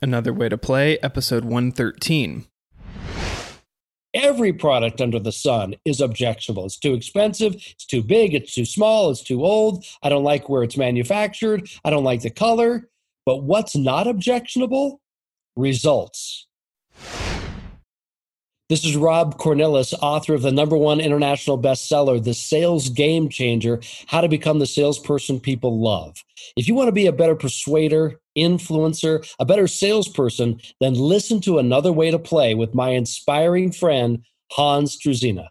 Another Way to Play, episode 113. Every product under the sun is objectionable. It's too expensive, it's too big, it's too small, it's too old. I don't like where it's manufactured, I don't like the color. But what's not objectionable? Results. This is Rob Cornilles, author of the number one international bestseller, The Sales Game Changer How to Become the Salesperson People Love. If you want to be a better persuader, influencer, a better salesperson, then listen to Another Way to Play with my inspiring friend, Hans Struzyna.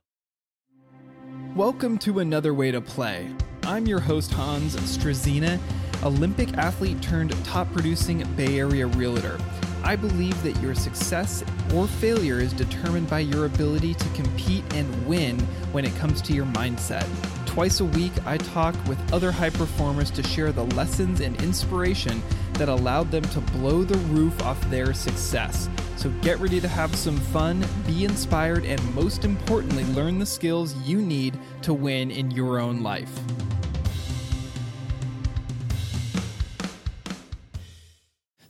Welcome to Another Way to Play. I'm your host, Hans Struzyna, Olympic athlete turned top producing Bay Area realtor. I believe that your success or failure is determined by your ability to compete and win when it comes to your mindset. Twice a week, I talk with other high performers to share the lessons and inspiration that allowed them to blow the roof off their success. So get ready to have some fun, be inspired, and most importantly, learn the skills you need to win in your own life.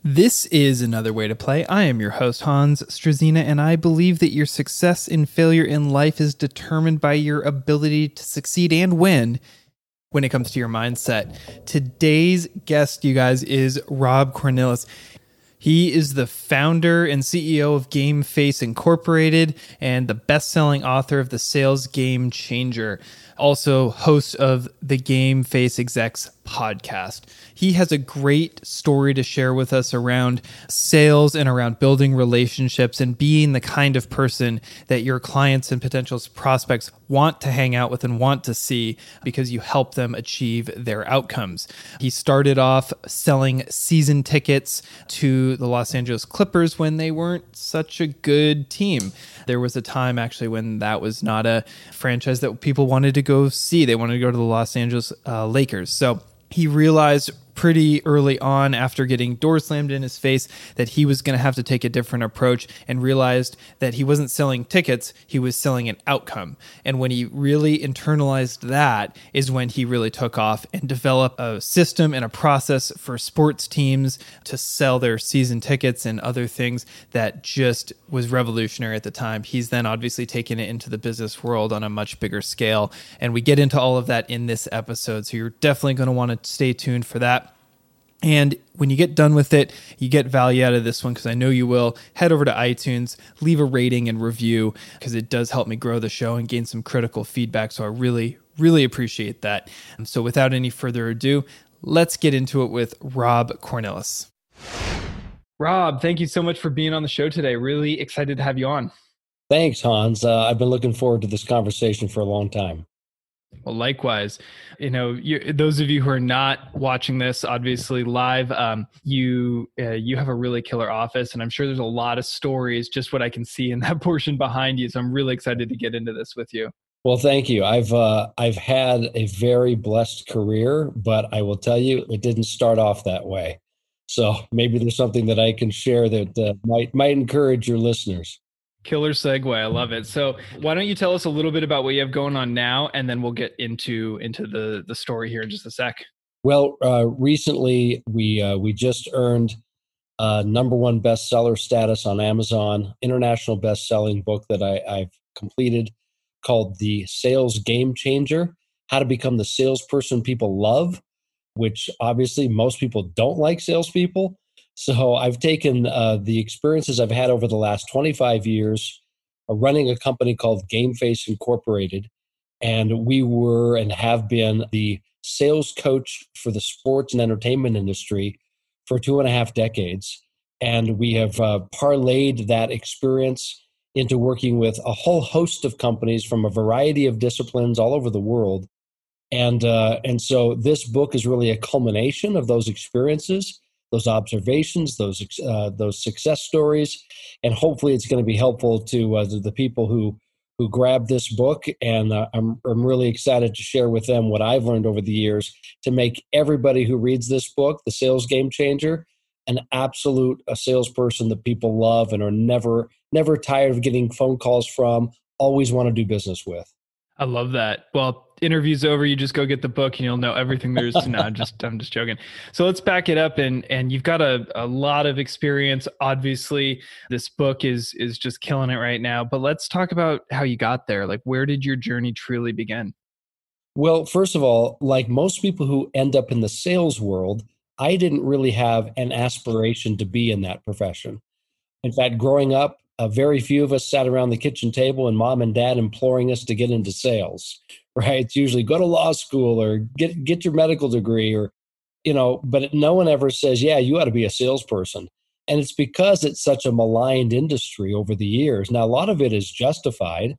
This is another way to play. I am your host, Hans Struzyna, and I believe that your success and failure in life is determined by your ability to succeed and win when it comes to your mindset. Today's guest, you guys, is Rob Cornilles. He is the founder and CEO of Game Face Incorporated and the best selling author of The Sales Game Changer, also host of the Game Face Execs podcast. He has a great story to share with us around sales and around building relationships and being the kind of person that your clients and potential prospects want to hang out with and want to see because you help them achieve their outcomes. He started off selling season tickets to the Los Angeles Clippers when they weren't such a good team. There was a time actually when that was not a franchise that people wanted to go see. They wanted to go to the Los Angeles uh, Lakers. So he realized pretty early on after getting door slammed in his face that he was going to have to take a different approach and realized that he wasn't selling tickets, he was selling an outcome. And when he really internalized that is when he really took off and developed a system and a process for sports teams to sell their season tickets and other things that just was revolutionary at the time. He's then obviously taken it into the business world on a much bigger scale. And we get into all of that in this episode. So you're definitely going to want to stay tuned for that. And when you get done with it, you get value out of this one because I know you will. Head over to iTunes, leave a rating and review because it does help me grow the show and gain some critical feedback. So I really, really appreciate that. And so without any further ado, let's get into it with Rob Cornilles. Rob, thank you so much for being on the show today. Really excited to have you on. Thanks, Hans. Uh, I've been looking forward to this conversation for a long time. Well, likewise, you know, you, those of you who are not watching this, obviously live, um, you uh, you have a really killer office, and I'm sure there's a lot of stories. Just what I can see in that portion behind you, so I'm really excited to get into this with you. Well, thank you. I've uh, I've had a very blessed career, but I will tell you, it didn't start off that way. So maybe there's something that I can share that uh, might might encourage your listeners. Killer segue. I love it. So why don't you tell us a little bit about what you have going on now, and then we'll get into into the the story here in just a sec. Well, uh, recently we uh, we just earned uh, number one bestseller status on Amazon, international best-selling book that I, I've completed called The Sales Game Changer: How to Become the Salesperson People Love. Which obviously most people don't like salespeople, so I've taken uh, the experiences I've had over the last 25 years uh, running a company called Game Face Incorporated. And we were and have been the sales coach for the sports and entertainment industry for two and a half decades. And we have uh, parlayed that experience into working with a whole host of companies from a variety of disciplines all over the world. And, uh, and so this book is really a culmination of those experiences those observations, those uh, those success stories, and hopefully it's going to be helpful to, uh, the people who who grab this book. And uh, I'm I'm really excited to share with them what I've learned over the years to make everybody who reads this book, The Sales Game Changer, an absolute a salesperson that people love and are never never tired of getting phone calls from, always want to do business with. I love that. Well, interview's over, you just go get the book and you'll know everything there is to know. I'm just I'm just joking. So let's back it up and and you've got a, a lot of experience. Obviously, this book is is just killing it right now. But let's talk about how you got there. Like where did your journey truly begin? Well, first of all, like most people who end up in the sales world, I didn't really have an aspiration to be in that profession. In fact, growing up, uh, very few of us sat around the kitchen table and mom and dad imploring us to get into sales right? It's usually go to law school or get get your medical degree or you know, but no one ever says, "Yeah, you ought to be a salesperson." And it's because it's such a maligned industry over the years. Now, a lot of it is justified,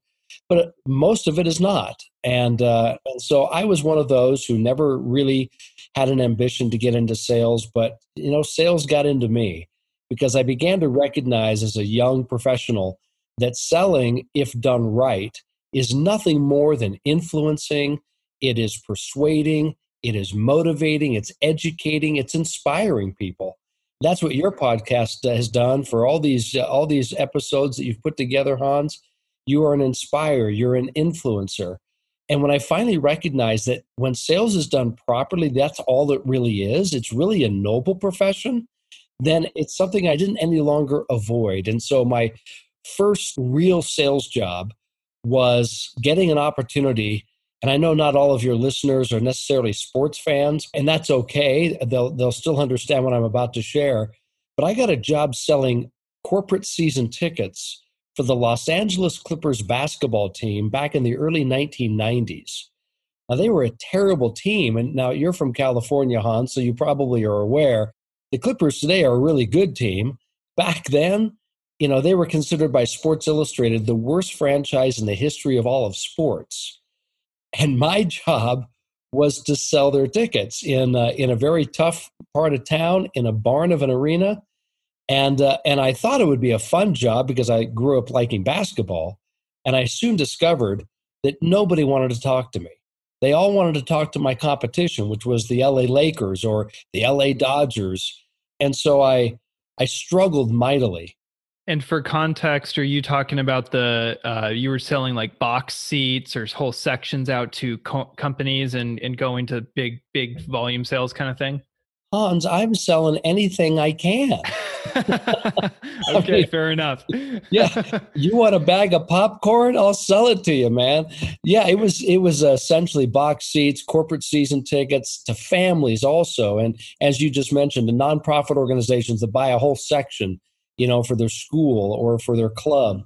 but most of it is not. And, uh, and so I was one of those who never really had an ambition to get into sales, but you know, sales got into me because I began to recognize as a young professional that selling, if done right, is nothing more than influencing, it is persuading, it is motivating, it's educating, it's inspiring people. That's what your podcast has done for all these uh, all these episodes that you've put together, Hans. You are an inspirer, you're an influencer. And when I finally recognized that when sales is done properly, that's all it really is. It's really a noble profession. Then it's something I didn't any longer avoid. And so my first real sales job was getting an opportunity and I know not all of your listeners are necessarily sports fans, and that's okay. They'll they'll still understand what I'm about to share. But I got a job selling corporate season tickets for the Los Angeles Clippers basketball team back in the early 1990s. Now they were a terrible team, and now you're from California, Hans, so you probably are aware the Clippers today are a really good team. Back then, you know, they were considered by Sports Illustrated the worst franchise in the history of all of sports. And my job was to sell their tickets in uh, in a very tough part of town in a barn of an arena. And uh, and I thought it would be a fun job because I grew up liking basketball, and I soon discovered that nobody wanted to talk to me. They all wanted to talk to my competition, which was the LA Lakers or the LA Dodgers. And so I I struggled mightily and for context, are you talking about the uh, you were selling like box seats or whole sections out to co- companies and and going to big big volume sales kind of thing? Hans, I'm selling anything I can. okay, I mean, fair enough. yeah, you want a bag of popcorn? I'll sell it to you, man. Yeah, it was it was uh, essentially box seats, corporate season tickets to families also, and as you just mentioned, the nonprofit organizations that buy a whole section you know, for their school or for their club.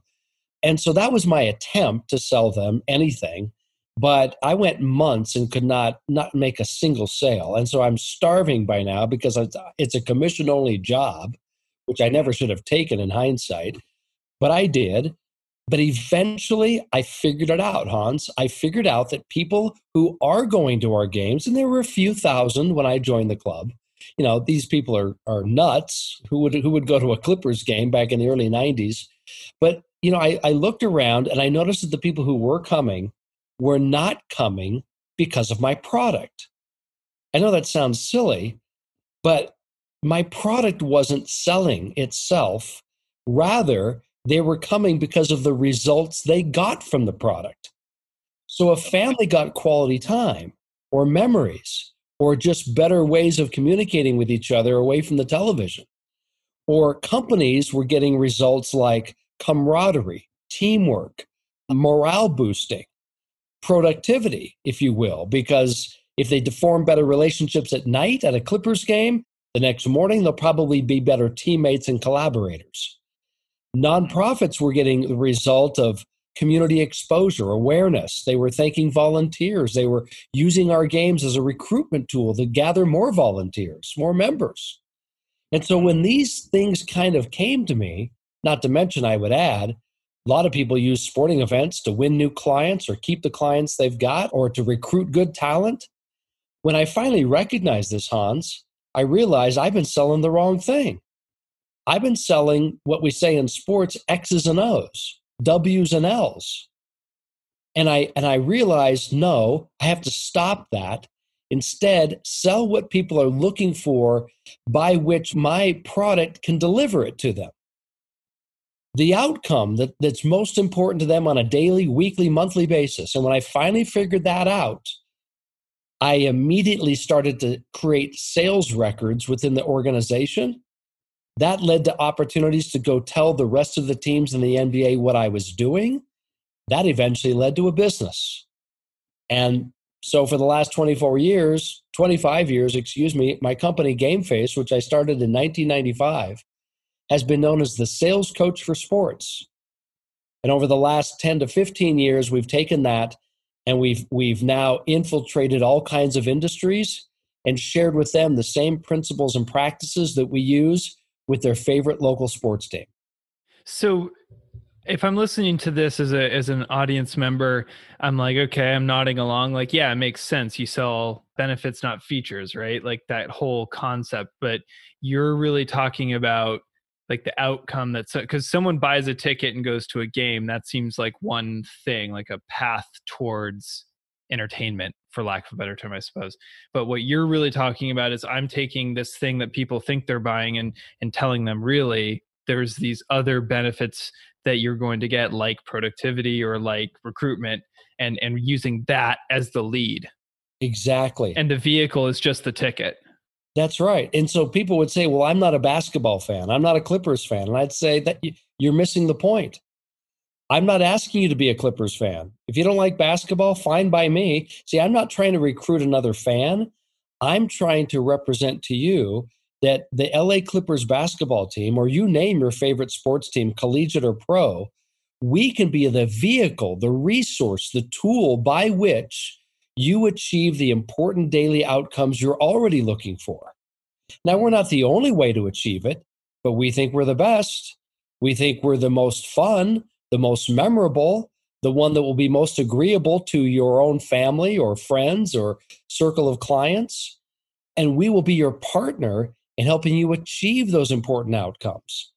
And so that was my attempt to sell them anything. But I went months and could not not make a single sale. And so I'm starving by now because it's a commission only job, which I never should have taken in hindsight. But I did. But eventually I figured it out, Hans. I figured out that people who are going to our games, and there were a few thousand when I joined the club, you know these people are are nuts who would who would go to a clippers game back in the early 90s but you know I, I looked around and i noticed that the people who were coming were not coming because of my product. I know that sounds silly but my product wasn't selling itself. Rather they were coming because of the results they got from the product. So a family got quality time or memories or just better ways of communicating with each other away from the television. Or companies were getting results like camaraderie, teamwork, morale boosting, productivity, if you will, because if they form better relationships at night at a Clippers game, the next morning they'll probably be better teammates and collaborators. Nonprofits were getting the result of community exposure, awareness. They were thanking volunteers. They were using our games as a recruitment tool to gather more volunteers, more members. And so when these things kind of came to me, not to mention, I would add, a lot of people use sporting events to win new clients or keep the clients they've got or to recruit good talent. When I finally recognized this, Hans, I realized I've been selling the wrong thing. I've been selling what we say in sports X's and O's. W's and L's. And I and I realized no, I have to stop that. Instead, sell what people are looking for by which my product can deliver it to them. The outcome that, that's most important to them on a daily, weekly, monthly basis. And when I finally figured that out, I immediately started to create sales records within the organization. That led to opportunities to go tell the rest of the teams in the NBA what I was doing. That eventually led to a business. And so for the last 24 years, 25 years, excuse me, my company GameFace, which I started in 1995, has been known as the sales coach for sports. And over the last 10 to 15 years, we've taken that and we've we've now infiltrated all kinds of industries and shared with them the same principles and practices that we use with their favorite local sports team. So if I'm listening to this as a as an audience member, I'm like, okay, I'm nodding along, like, yeah, it makes sense. You sell benefits, not features, right? Like that whole concept. But you're really talking about like the outcome that's uh, because someone buys a ticket and goes to a game that seems like one thing like a path towards entertainment for lack of a better term i suppose. But what you're really talking about is i'm taking this thing that people think they're buying and and telling them really? There's these other benefits that you're going to get like productivity or like recruitment and and using that as the lead. Exactly. And the vehicle is just the ticket that's right. And so people would say, well, I'm not a basketball fan. I'm not a Clippers fan. And I'd say that you're missing the point. I'm not asking you to be a Clippers fan. If you don't like basketball, fine by me. See, I'm not trying to recruit another fan. I'm trying to represent to you that the LA Clippers basketball team, or you name your favorite sports team, collegiate or pro, we can be the vehicle, the resource, the tool by which you achieve the important daily outcomes you're already looking for. Now, we're not the only way to achieve it, but we think we're the best. We think we're the most fun, the most memorable, the one that will be most agreeable to your own family or friends or circle of clients. And we will be your partner in helping you achieve those important outcomes.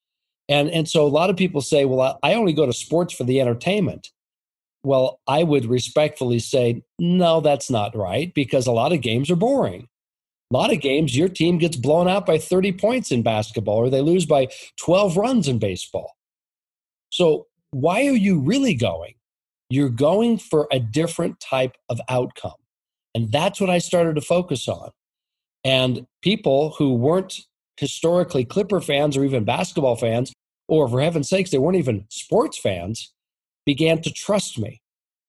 And, and so a lot of people say, well, I only go to sports for the entertainment. Well, I would respectfully say, no, that's not right because a lot of games are boring. A lot of games, your team gets blown out by 30 points in basketball or they lose by 12 runs in baseball. So, why are you really going? You're going for a different type of outcome. And that's what I started to focus on. And people who weren't historically Clipper fans or even basketball fans, or for heaven's sakes, they weren't even sports fans, began to trust me.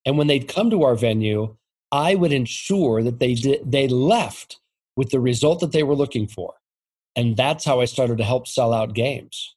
And when they'd come to our venue, I would ensure that they did, they left with the result that they were looking for. And that's how I started to help sell out games.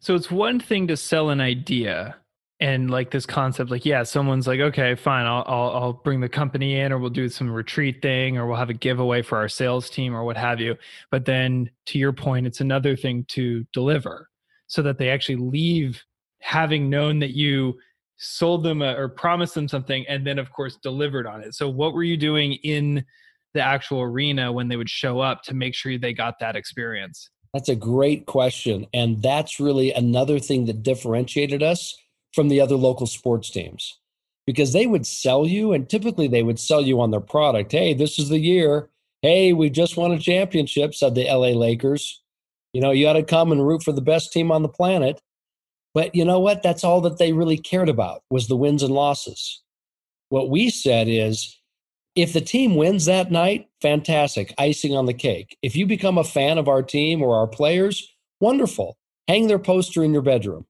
So it's one thing to sell an idea and like this concept like yeah someone's like okay fine I'll, I'll, I'll bring the company in or we'll do some retreat thing or we'll have a giveaway for our sales team or what have you but then to your point it's another thing to deliver so that they actually leave having known that you sold them a, or promised them something and then of course delivered on it. So what were you doing in the actual arena when they would show up to make sure they got that experience? That's a great question and that's really another thing that differentiated us from the other local sports teams. Because they would sell you and typically they would sell you on their product. Hey this is the year. Hey we just won a championship said the la lakers. You know you got to come and root for the best team on the planet but you know what? That's all that they really cared about was the wins and losses. What we said is if the team wins that night, fantastic, icing on the cake. If you become a fan of our team or our players, wonderful. Hang their poster in your bedroom.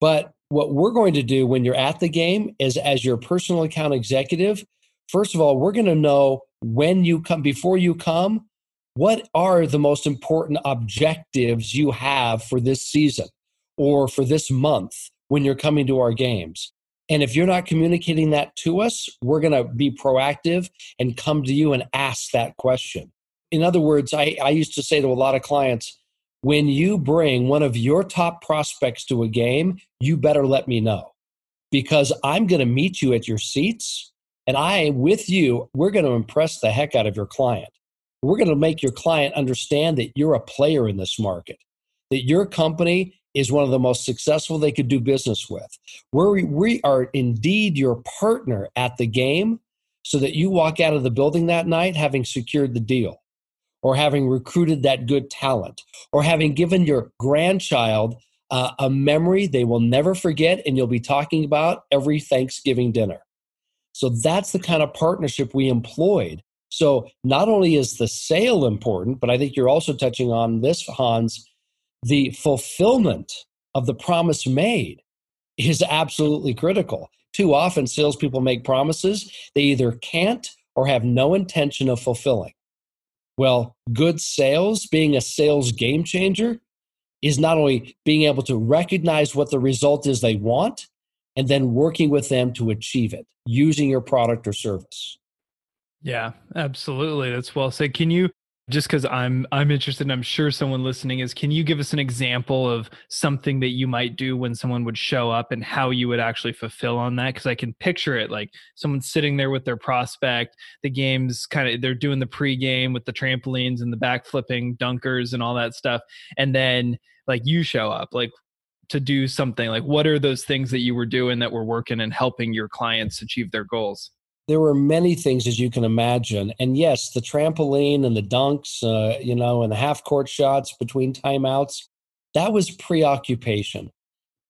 But what we're going to do when you're at the game is as your personal account executive, first of all, we're going to know when you come, before you come, what are the most important objectives you have for this season? Or for this month when you're coming to our games. And if you're not communicating that to us, we're going to be proactive and come to you and ask that question. In other words, I, I used to say to a lot of clients, when you bring one of your top prospects to a game, you better let me know because I'm going to meet you at your seats and I, with you, we're going to impress the heck out of your client. We're going to make your client understand that you're a player in this market, that your company is one of the most successful they could do business with. We're, we are indeed your partner at the game so that you walk out of the building that night having secured the deal or having recruited that good talent or having given your grandchild uh, a memory they will never forget and you'll be talking about every Thanksgiving dinner. So that's the kind of partnership we employed. So not only is the sale important, but I think you're also touching on this, Hans, the fulfillment of the promise made is absolutely critical. Too often, salespeople make promises they either can't or have no intention of fulfilling. Well, good sales, being a sales game changer, is not only being able to recognize what the result is they want and then working with them to achieve it using your product or service. Yeah, absolutely. That's well said. Can you just because I'm I'm interested and I'm sure someone listening is can you give us an example of something that you might do when someone would show up and how you would actually fulfill on that? Because I can picture it like someone sitting there with their prospect the game's kind of they're doing the pregame with the trampolines and the back flipping dunkers and all that stuff and then like you show up like to do something like what are those things that you were doing that were working and helping your clients achieve their goals there were many things as you can imagine. And yes the trampoline and the dunks uh, you know and the half court shots between timeouts that was preoccupation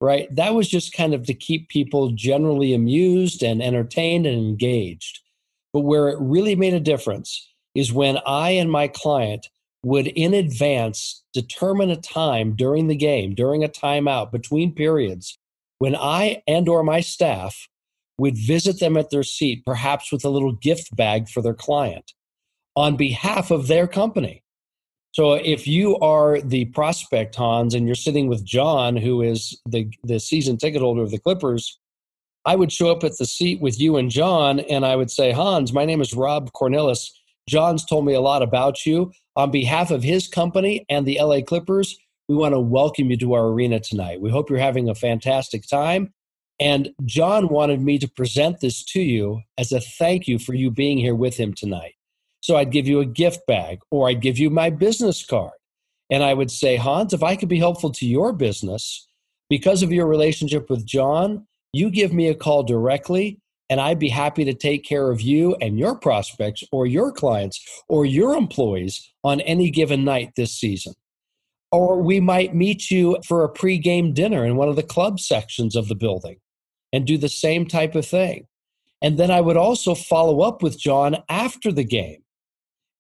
right? That was just kind of to keep people generally amused and entertained and engaged. But where it really made a difference is when i and my client would in advance determine a time during the game during a timeout between periods when i and or my staff would visit them at their seat, perhaps with a little gift bag for their client on behalf of their company. So if you are the prospect, Hans, and you're sitting with John, who is the, the season ticket holder of the Clippers, I would show up at the seat with you and John, and I would say, Hans, my name is Rob Cornilles. John's told me a lot about you. On behalf of his company and the LA Clippers, we want to welcome you to our arena tonight. We hope you're having a fantastic time. And John wanted me to present this to you as a thank you for you being here with him tonight. So I'd give you a gift bag or I'd give you my business card. And I would say, Hans, if I could be helpful to your business because of your relationship with John, you give me a call directly and I'd be happy to take care of you and your prospects or your clients or your employees on any given night this season. Or we might meet you for a pregame dinner in one of the club sections of the building and do the same type of thing. And then I would also follow up with John after the game.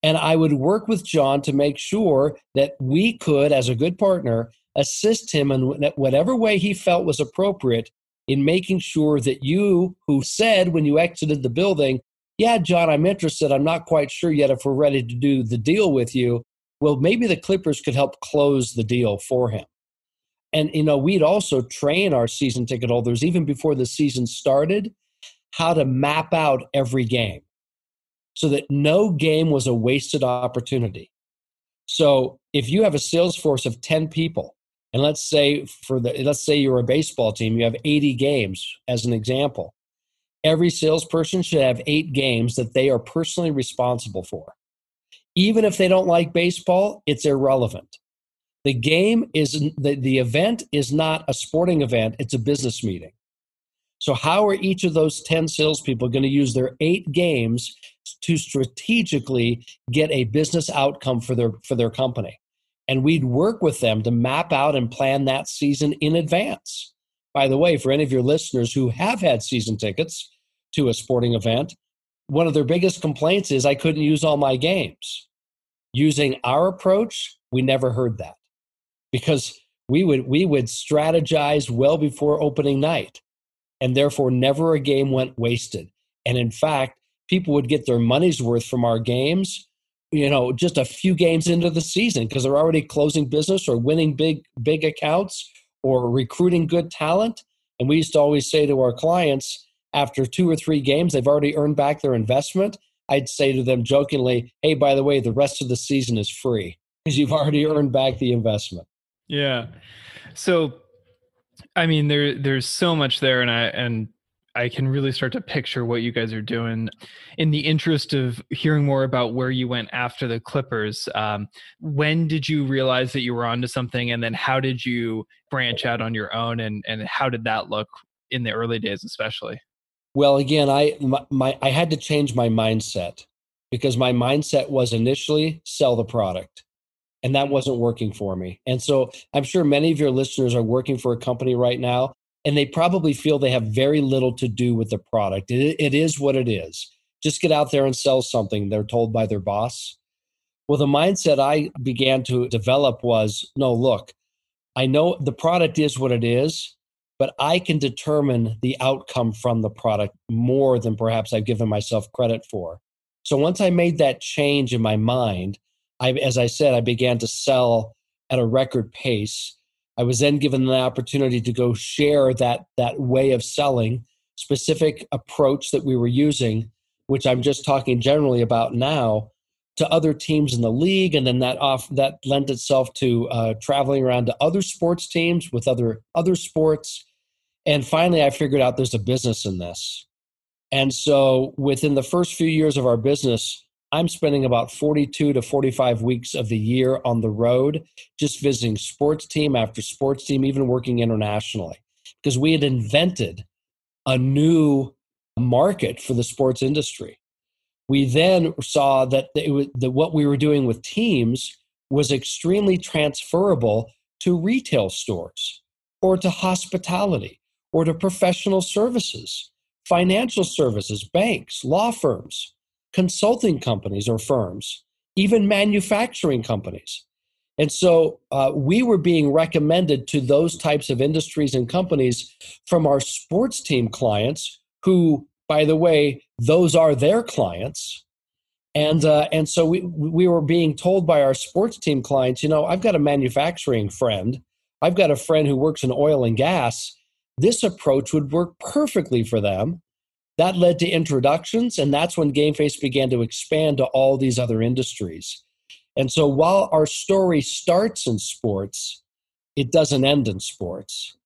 And I would work with John to make sure that we could, as a good partner, assist him in whatever way he felt was appropriate in making sure that you, who said when you exited the building, Yeah, John, I'm interested. I'm not quite sure yet if we're ready to do the deal with you. Well, maybe the Clippers could help close the deal for him. And you know, we'd also train our season ticket holders even before the season started how to map out every game so that no game was a wasted opportunity. So if you have a sales force of 10 people, and let's say for the let's say you're a baseball team, you have 80 games as an example. Every salesperson should have eight games that they are personally responsible for. Even if they don't like baseball, it's irrelevant. The game is the, the event is not a sporting event, it's a business meeting. So, how are each of those 10 salespeople going to use their eight games to strategically get a business outcome for their, for their company? And we'd work with them to map out and plan that season in advance. By the way, for any of your listeners who have had season tickets to a sporting event, one of their biggest complaints is I couldn't use all my games. Using our approach, we never heard that because we would we would strategize well before opening night and therefore never a game went wasted. And in fact people would get their money's worth from our games you know just a few games into the season because they're already closing business or winning big big accounts or recruiting good talent. And we used to always say to our clients after two or three games they've already earned back their investment i'd say to them jokingly hey by the way the rest of the season is free because you've already earned back the investment yeah. So I mean there there's so much there and I and I can really start to picture what you guys are doing. In the interest of hearing more about where you went after the Clippers, um, when did you realize that you were onto something, and then how did you branch out on your own, and and how did that look in the early days, especially? Well, again, I my, my I had to change my mindset because my mindset was initially sell the product and that wasn't working for me. And so I'm sure many of your listeners are working for a company right now, and they probably feel they have very little to do with the product. it, it is what it is. Just get out there and sell something, they're told by their boss. Well, the mindset I began to develop was no, look, I know the product is what it is, but I can determine the outcome from the product more than perhaps I've given myself credit for. So once I made that change in my mind, I, as I said, I began to sell at a record pace. I was then given the opportunity to go share that that way of selling, specific approach that we were using, which I'm just talking generally about now, to other teams in the league, and then that off that lent itself to uh, traveling around to other sports teams with other other sports, and finally, I figured out there's a business in this. And so, within the first few years of our business, I'm spending about 42 to 45 weeks of the year on the road, just visiting sports team after sports team, even working internationally, because we had invented a new market for the sports industry. We then saw that, was, that what we were doing with teams was extremely transferable to retail stores or to hospitality or to professional services, financial services, banks, law firms consulting companies or firms, even manufacturing companies. And so uh, we were being recommended to those types of industries and companies from our sports team clients, who, by the way, those are their clients. And, uh, and so we, we were being told by our sports team clients, you know, I've got a manufacturing friend, I've got a friend who works in oil and gas. This approach would work perfectly for them. That led to introductions, and that's when GameFace began to expand to all these other industries. And so while our story starts in sports, it doesn't end in sports.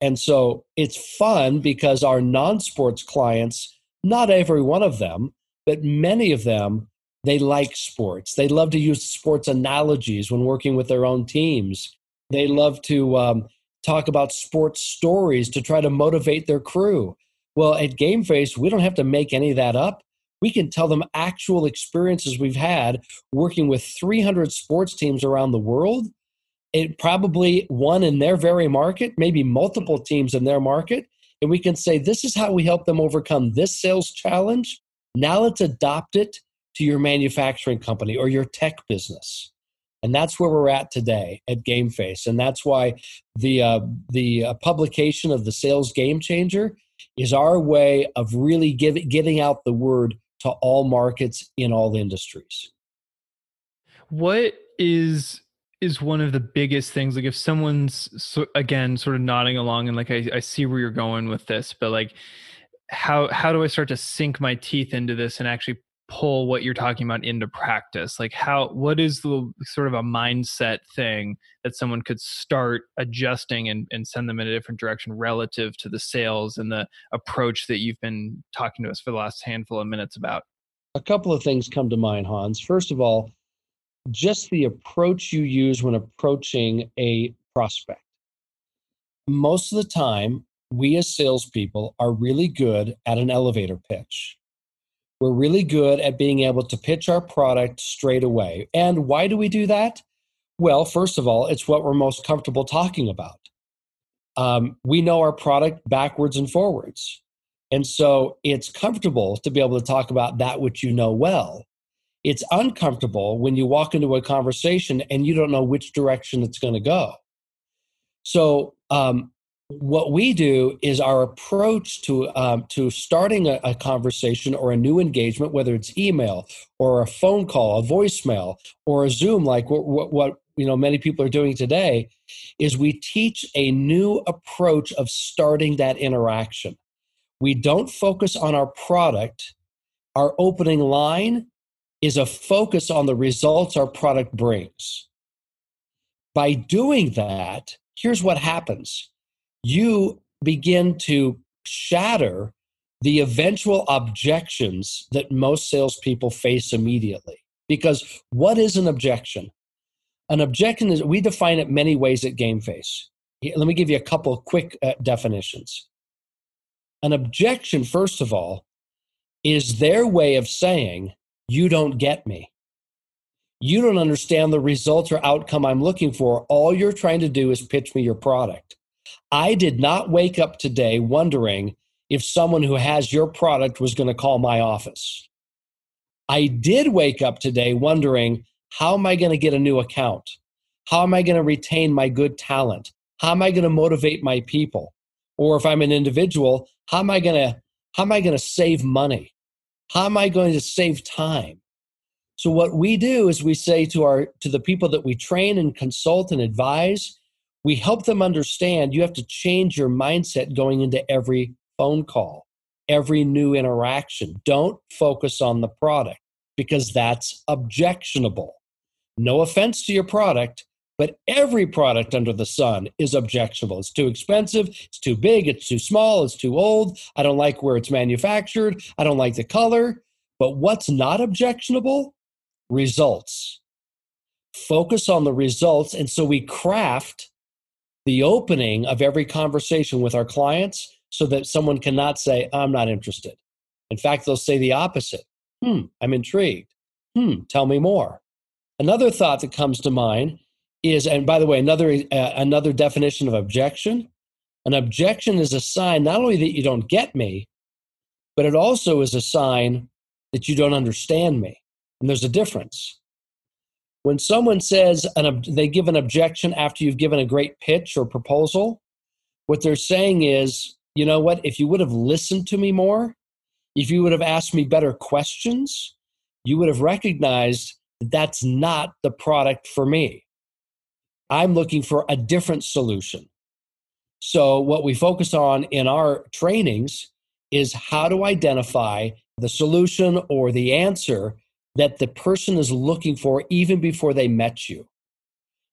And so it's fun because our non sports clients, not every one of them, but many of them, they like sports. They love to use sports analogies when working with their own teams. They love to um, talk about sports stories to try to motivate their crew. Well, at GameFace, we don't have to make any of that up. We can tell them actual experiences we've had working with 300 sports teams around the world. It probably one in their very market, maybe multiple teams in their market. And we can say, this is how we help them overcome this sales challenge. Now let's adopt it to your manufacturing company or your tech business. And that's where we're at today at GameFace. And that's why the, uh, the uh, publication of the Sales Game Changer is our way of really give, getting out the word to all markets in all industries. What is is one of the biggest things like if someone's so, again sort of nodding along and like I, I see where you're going with this but like how how do i start to sink my teeth into this and actually pull what you're talking about into practice? Like how what is the sort of a mindset thing that someone could start adjusting and, and send them in a different direction relative to the sales and the approach that you've been talking to us for the last handful of minutes about? A couple of things come to mind hans. First of all just the approach you use when approaching a prospect. Most of the time we as salespeople are really good at an elevator pitch we're really good at being able to pitch our product straight away. And why do we do that? Well, first of all, it's what we're most comfortable talking about. Um, we know our product backwards and forwards. And so it's comfortable to be able to talk about that which you know well. It's uncomfortable when you walk into a conversation and you don't know which direction it's going to go. So um, what we do is our approach to um, to starting a, a, conversation or a new engagement, whether it's email or a phone call, a voicemail, or a Zoom, like what, what, what you know many people are doing today, is we teach a new approach of starting that interaction. We don't focus on our product. Our opening line is a focus on the results our product brings. By doing that, here's what happens you begin to shatter the eventual objections that most salespeople face immediately. Because what is an objection? An objection is, we define it many ways at GameFace. Let me give you a couple quick uh, definitions. An objection, first of all, is their way of saying, You don't get me. You don't understand the result or outcome I'm looking for. All you're trying to do is pitch me your product. I did not wake up today wondering if someone who has your product was going to call my office. I did wake up today wondering how am I going to get a new account? How am I going to retain my good talent? How am I going to motivate my people? Or if I'm an individual, how am I going to how am I going to save money? How am I going to save time? So what we do is we say to our to the people that we train and consult and advise, we help them understand you have to change your mindset going into every phone call, every new interaction. Don't focus on the product because that's objectionable. No offense to your product, but every product under the sun is objectionable. It's too expensive, it's too big, it's too small, it's too old. I don't like where it's manufactured, I don't like the color. But what's not objectionable? Results. Focus on the results. And so we craft the opening of every conversation with our clients so that someone cannot say, I'm not interested. In fact, they'll say the opposite. Hmm, I'm intrigued. Hmm, tell me more. Another thought that comes to mind is, and by the way, another uh, another definition of objection. An objection is a sign not only that you don't get me, but it also is a sign that you don't understand me. And there's a difference. When someone says an, they give an objection after you've given a great pitch or proposal, what they're saying is, you know what, if you would have listened to me more, if you would have asked me better questions, you would have recognized that that's not the product for me. I'm looking for a different solution. So, what we focus on in our trainings is how to identify the solution or the answer that the person is looking for even before they met you.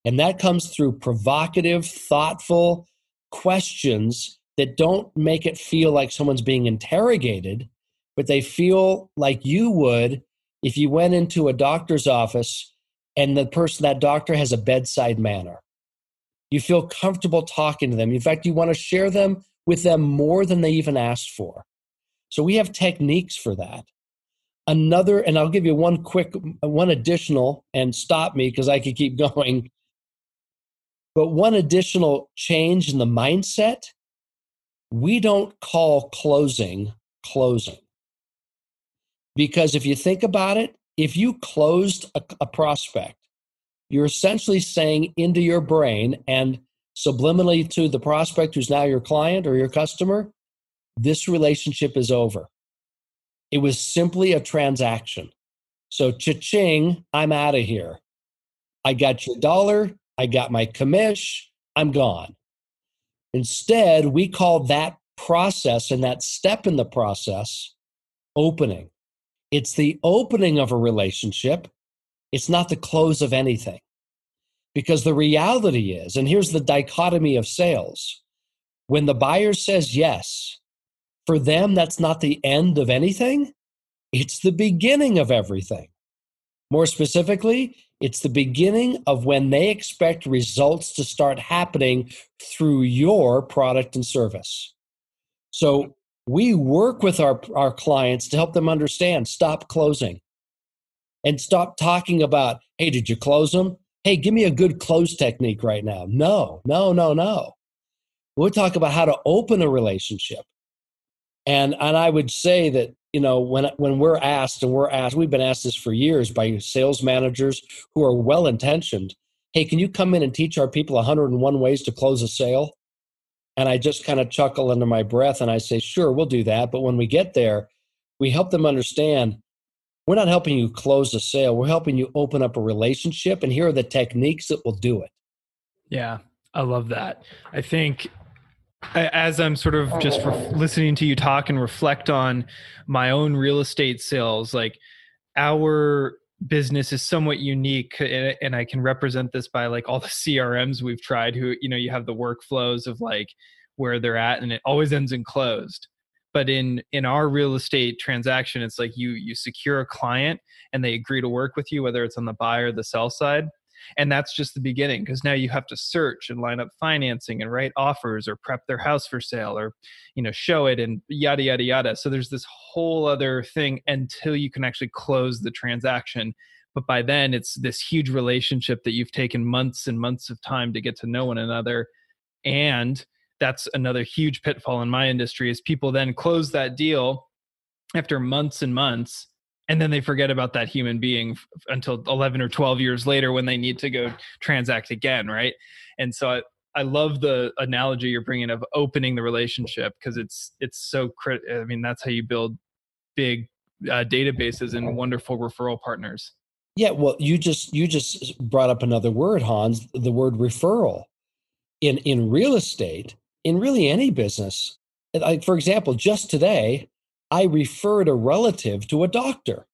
And that comes through provocative, thoughtful questions that don't make it feel like someone's being interrogated, but they feel like you would if you went into a doctor's office and the person, that doctor has a bedside manner. You feel comfortable talking to them. In fact, you want to share them with them more than they even asked for. So we have techniques for that. Another, and I'll give you one quick, one additional, and stop me because I could keep going. But one additional change in the mindset we don't call closing closing. Because if you think about it, if you closed a, a prospect, you're essentially saying into your brain and subliminally to the prospect who's now your client or your customer, this relationship is over. It was simply a transaction. So, cha-ching, I'm out of here. I got your dollar, I got my commish, I'm gone. Instead, we call that process and that step in the process opening. It's the opening of a relationship, it's not the close of anything. Because the reality is, and here's the dichotomy of sales when the buyer says yes, for them, that's not the end of anything, it's the beginning of everything. More specifically, it's the beginning of when they expect results to start happening through your product and service. So we work with our, our clients to help them understand stop closing and stop talking about, hey, did you close them? Hey, give me a good close technique right now. No, no, no, no. We'll talk about how to open a relationship. And, and I would say that you know when when we're asked and we're asked we've been asked this for years by sales managers who are well intentioned hey can you come in and teach our people 101 ways to close a sale? And i just kind of chuckle under my breath and i say sure we'll do that. But when we get there we help them understand we're not helping you close a sale. We're helping you open up a relationship and here are the techniques that will do it. Yeah i love that. I think as I'm sort of just ref- listening to you talk and reflect on my own real estate sales, like our business is somewhat unique and, I can represent this by like all the CRMs we've tried who, you know, you have the workflows of like where they're at and it always ends in closed. But in in our real estate transaction, it's like you you secure a client and they agree to work with you, whether it's on the buy or the sell side and that's just the beginning because now you have to search and line up financing and write offers or prep their house for sale or you know show it and yada yada yada. So there's this whole other thing until you can actually close the transaction. But by then it's this huge relationship that you've taken months and months of time to get to know one another. And that's another huge pitfall in my industry is people then close that deal after months and months and then they forget about that human being until 11 or 12 years later when they need to go transact again right and so I, I love the analogy you're bringing of opening the relationship because it's it's so crit. I mean, that's how you build big uh, databases and wonderful referral partners. Yeah, well, you just you just brought up another word, Hans, the word referral. In in real estate, in really any business, like for example, just today, I referred a relative to a doctor.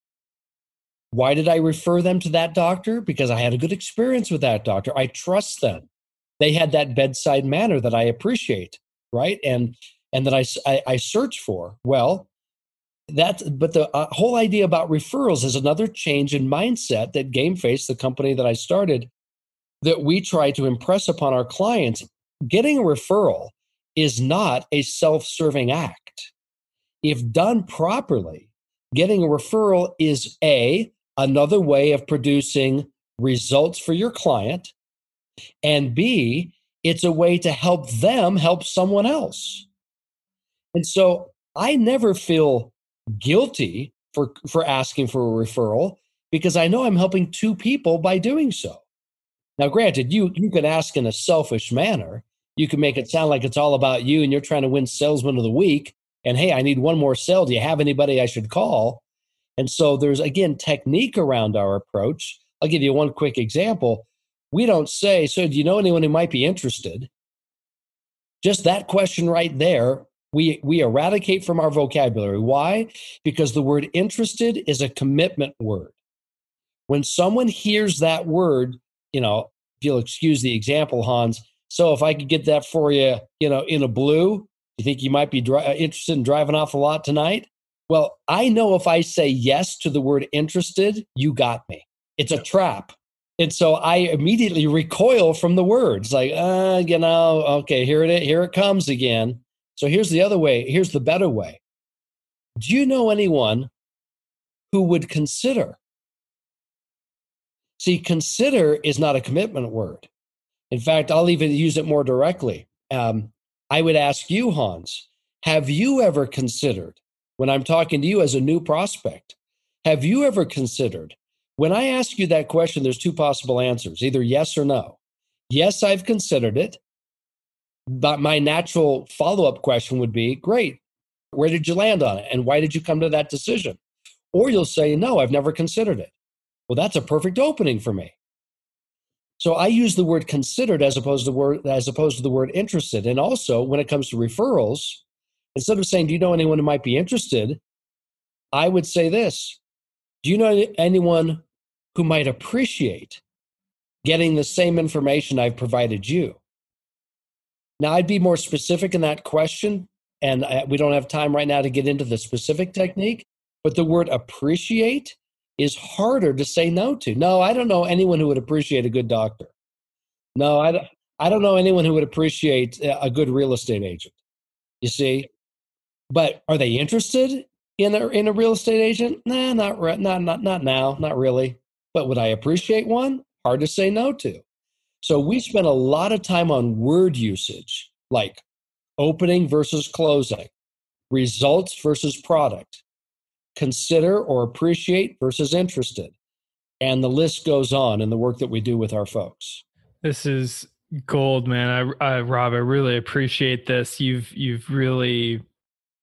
Why did I refer them to that doctor? Because I had a good experience with that doctor. I trust them. They had that bedside manner that I appreciate, right? And and that I I, I search for. Well, that but the uh, whole idea about referrals is another change in mindset that GameFace, the company that I started, that we try to impress upon our clients. Getting a referral is not a self-serving act. If done properly, getting a referral is a another way of producing results for your client and b it's a way to help them help someone else and so i never feel guilty for for asking for a referral because I know I'm helping two people by doing so. Now, granted, you you can ask in a selfish manner. You can make it sound like it's all about you and you're trying to win salesman of the week. And hey, I need one more sale. Do you have anybody I should call? And so there's again technique around our approach. I'll give you one quick example. We don't say, so do you know anyone who might be interested? Just that question right there we we eradicate from our vocabulary why because the word interested is a commitment word when someone hears that word you know if you'll excuse the example hans so if i could get that for you you know in a blue you think you might be dri- uh, interested in driving off a lot tonight well i know if i say yes to the word interested you got me it's a trap and so I immediately recoil from the words, like, uh, you know, okay, here it here it comes again. So here's the other way. Here's the better way. Do you know anyone who would consider? See, consider is not a commitment word. In fact, I'll even use it more directly. Um, I would ask you, Hans, have you ever considered, when I'm talking to you as a new prospect, have you ever considered? When I ask you that question, there's two possible answers either yes or no. Yes, I've considered it. But my natural follow up question would be great. Where did you land on it? And why did you come to that decision? Or you'll say, no, I've never considered it. Well, that's a perfect opening for me. So I use the word considered as opposed to word as opposed to the word interested. And also when it comes to referrals, instead of saying, Do you know anyone who might be interested? I would say this. Do you know anyone who might appreciate getting the same information I've provided you? Now, I'd be more specific in that question, and I, we don't have time right now to get into the specific technique, but the word appreciate is harder to say no to. No, I don't know anyone who would appreciate a good doctor. No, I don't, I don't know anyone who would appreciate a good real estate agent. You see? But are they interested in a, in a real estate agent? Nah, not, re- not, not, not now, not really. But would I appreciate one? Hard to say no to. So we spent a lot of time on word usage, like opening versus closing, results versus product, consider or appreciate versus interested. And the list goes on in the work that we do with our folks. This is gold, man. I, I Rob, I really appreciate this. You've you've really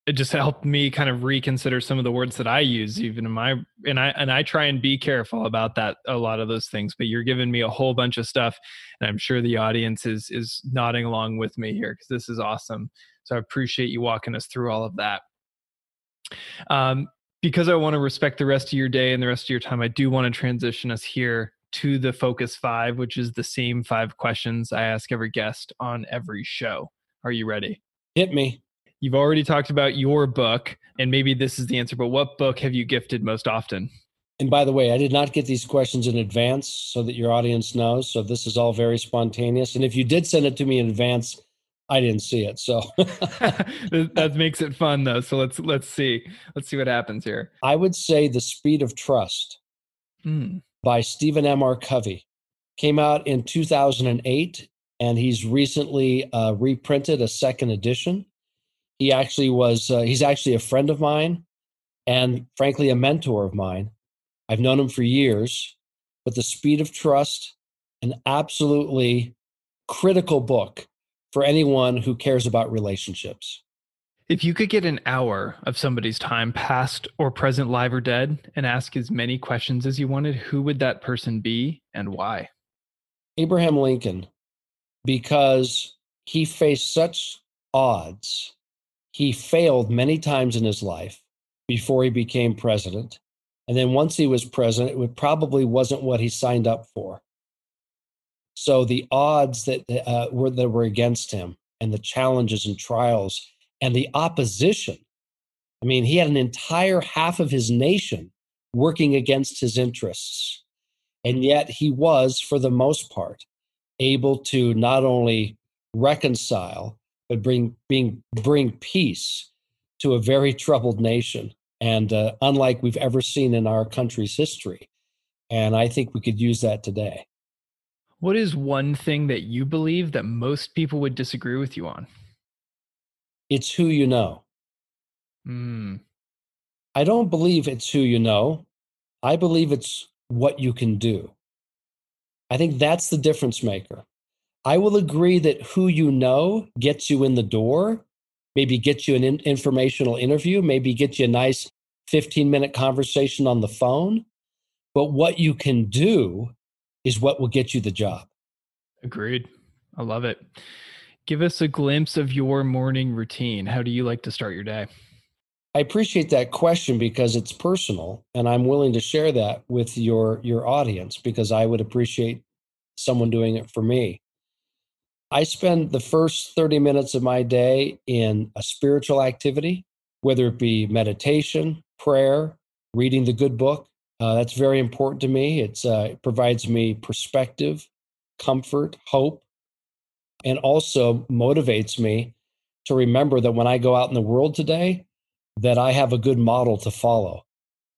it just helped me kind of reconsider some of the words that I use even in my and I and I try and be careful about that a lot of those things but you're giving me a whole bunch of stuff and I'm sure the audience is is nodding along with me here cuz this is awesome so I appreciate you walking us through all of that um because I want to respect the rest of your day and the rest of your time I do want to transition us here to the focus 5 which is the same 5 questions I ask every guest on every show are you ready hit me You've already talked about your book, and maybe this is the answer, but what book have you gifted most often? And by the way, I did not get these questions in advance so that your audience knows. So this is all very spontaneous. And if you did send it to me in advance, I didn't see it. So that makes it fun though. So let's let's see. Let's see what happens here. I would say the speed of trust. Mm. by Stephen M. R. Covey. Came out in 2008, and he's recently uh, reprinted a second edition. He actually was, uh, he's actually a friend of mine and frankly, a mentor of mine. I've known him for years, but The Speed of Trust, an absolutely critical book for anyone who cares about relationships. If you could get an hour of somebody's time, past or present, live or dead, and ask as many questions as you wanted, who would that person be and why? Abraham Lincoln, because he faced such odds. He failed many times in his life before he became president. And then once he was president, it probably wasn't what he signed up for. So the odds that uh, were that were against him, and the challenges and trials, and the opposition. I mean, he had an entire half of his nation working against his interests, and yet he was, for the most part, able to not only reconcile but bring bring bring peace to a very troubled nation, and uh, unlike we've ever seen in our country's history. And I think we could use that today. What is one thing that you believe that most people would disagree with you on? It's who you know. Mm. I don't believe it's who you know. I believe it's what you can do. I think that's the difference maker. I will agree that who you know gets you in the door, maybe gets you an in- informational interview, maybe gets you a nice 15 minute conversation on the phone. But what you can do is what will get you the job. Agreed. I love it. Give us a glimpse of your morning routine. How do you like to start your day? I appreciate that question because it's personal and I'm willing to share that with your your audience because I would appreciate someone doing it for me. I spend the first 30 minutes of my day in a spiritual activity, whether it be meditation, prayer, reading the good book. Uh, that's very important to me. It's, uh, it provides me perspective, comfort, hope, and also motivates me to remember that when I go out in the world today, that I have a good model to follow.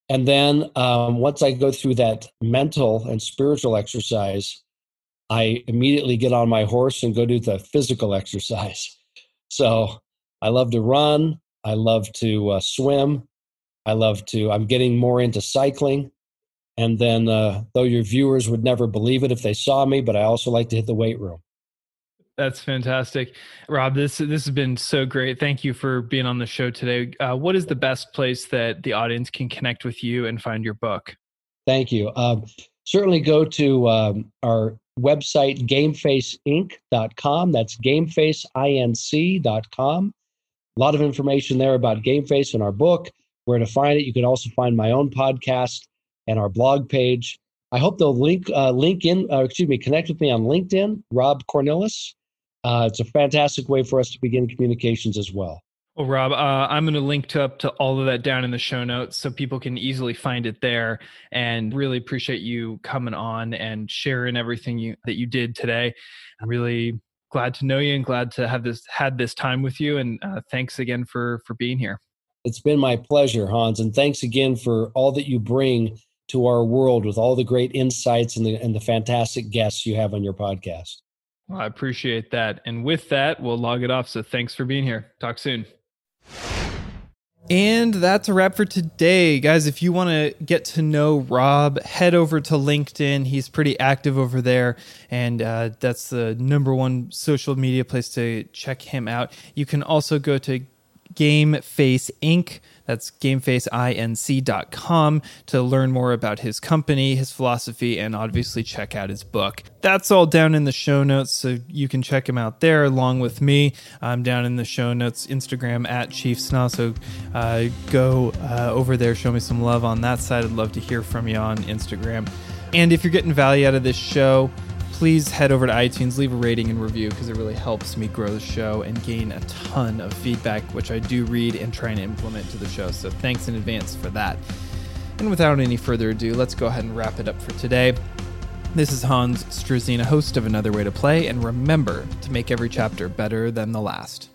And then um, once I go through that mental and spiritual exercise, I immediately get on my horse and go do the physical exercise. So I love to run. I love to uh, swim. I love to, I'm getting more into cycling. And then, uh, though your viewers would never believe it if they saw me, but I also like to hit the weight room. That's fantastic, Rob. This this has been so great. Thank you for being on the show today. Uh, what is the best place that the audience can connect with you and find your book? Thank you. Um, certainly go to um, our website, gamefaceinc.com. That's gamefaceinc.com. A lot of information there about GameFace and our book, where to find it. You can also find my own podcast and our blog page. I hope they'll link uh, link in, uh, excuse me, connect with me on LinkedIn, Rob Cornilles. Uh, it's a fantastic way for us to begin communications as well. Well, Rob, uh, I'm going to link to up to all of that down in the show notes so people can easily find it there. And really appreciate you coming on and sharing everything you that you did today. I'm really glad to know you and glad to have this had this time with you. And uh, thanks again for for being here. It's been my pleasure, Hans, and thanks again for all that you bring to our world with all the great insights and the and the fantastic guests you have on your podcast. Well, I appreciate that. And with that, we'll log it off. So thanks for being here. Talk soon. And that's a wrap for today. Guys, if you want to get to know Rob, head over to LinkedIn. He's pretty active over there, and uh, that's the number one social media place to check him out. You can also go to Game Face Inc. That's gamefaceinc.com to learn more about his company, his philosophy, and obviously check out his book. That's all down in the show notes, so you can check him out there along with me. I'm down in the show notes, Instagram at Chief Sna. So uh, go uh, over there, show me some love on that side. I'd love to hear from you on Instagram. And if you're getting value out of this show, please head over to iTunes, leave a rating and review because it really helps me grow the show and gain a ton of feedback, which I do read and try and implement to the show. So thanks in advance for that. And without any further ado, let's go ahead and wrap it up for today. This is Hans Struzyna, host of Another Way to Play, and remember to make every chapter better than the last.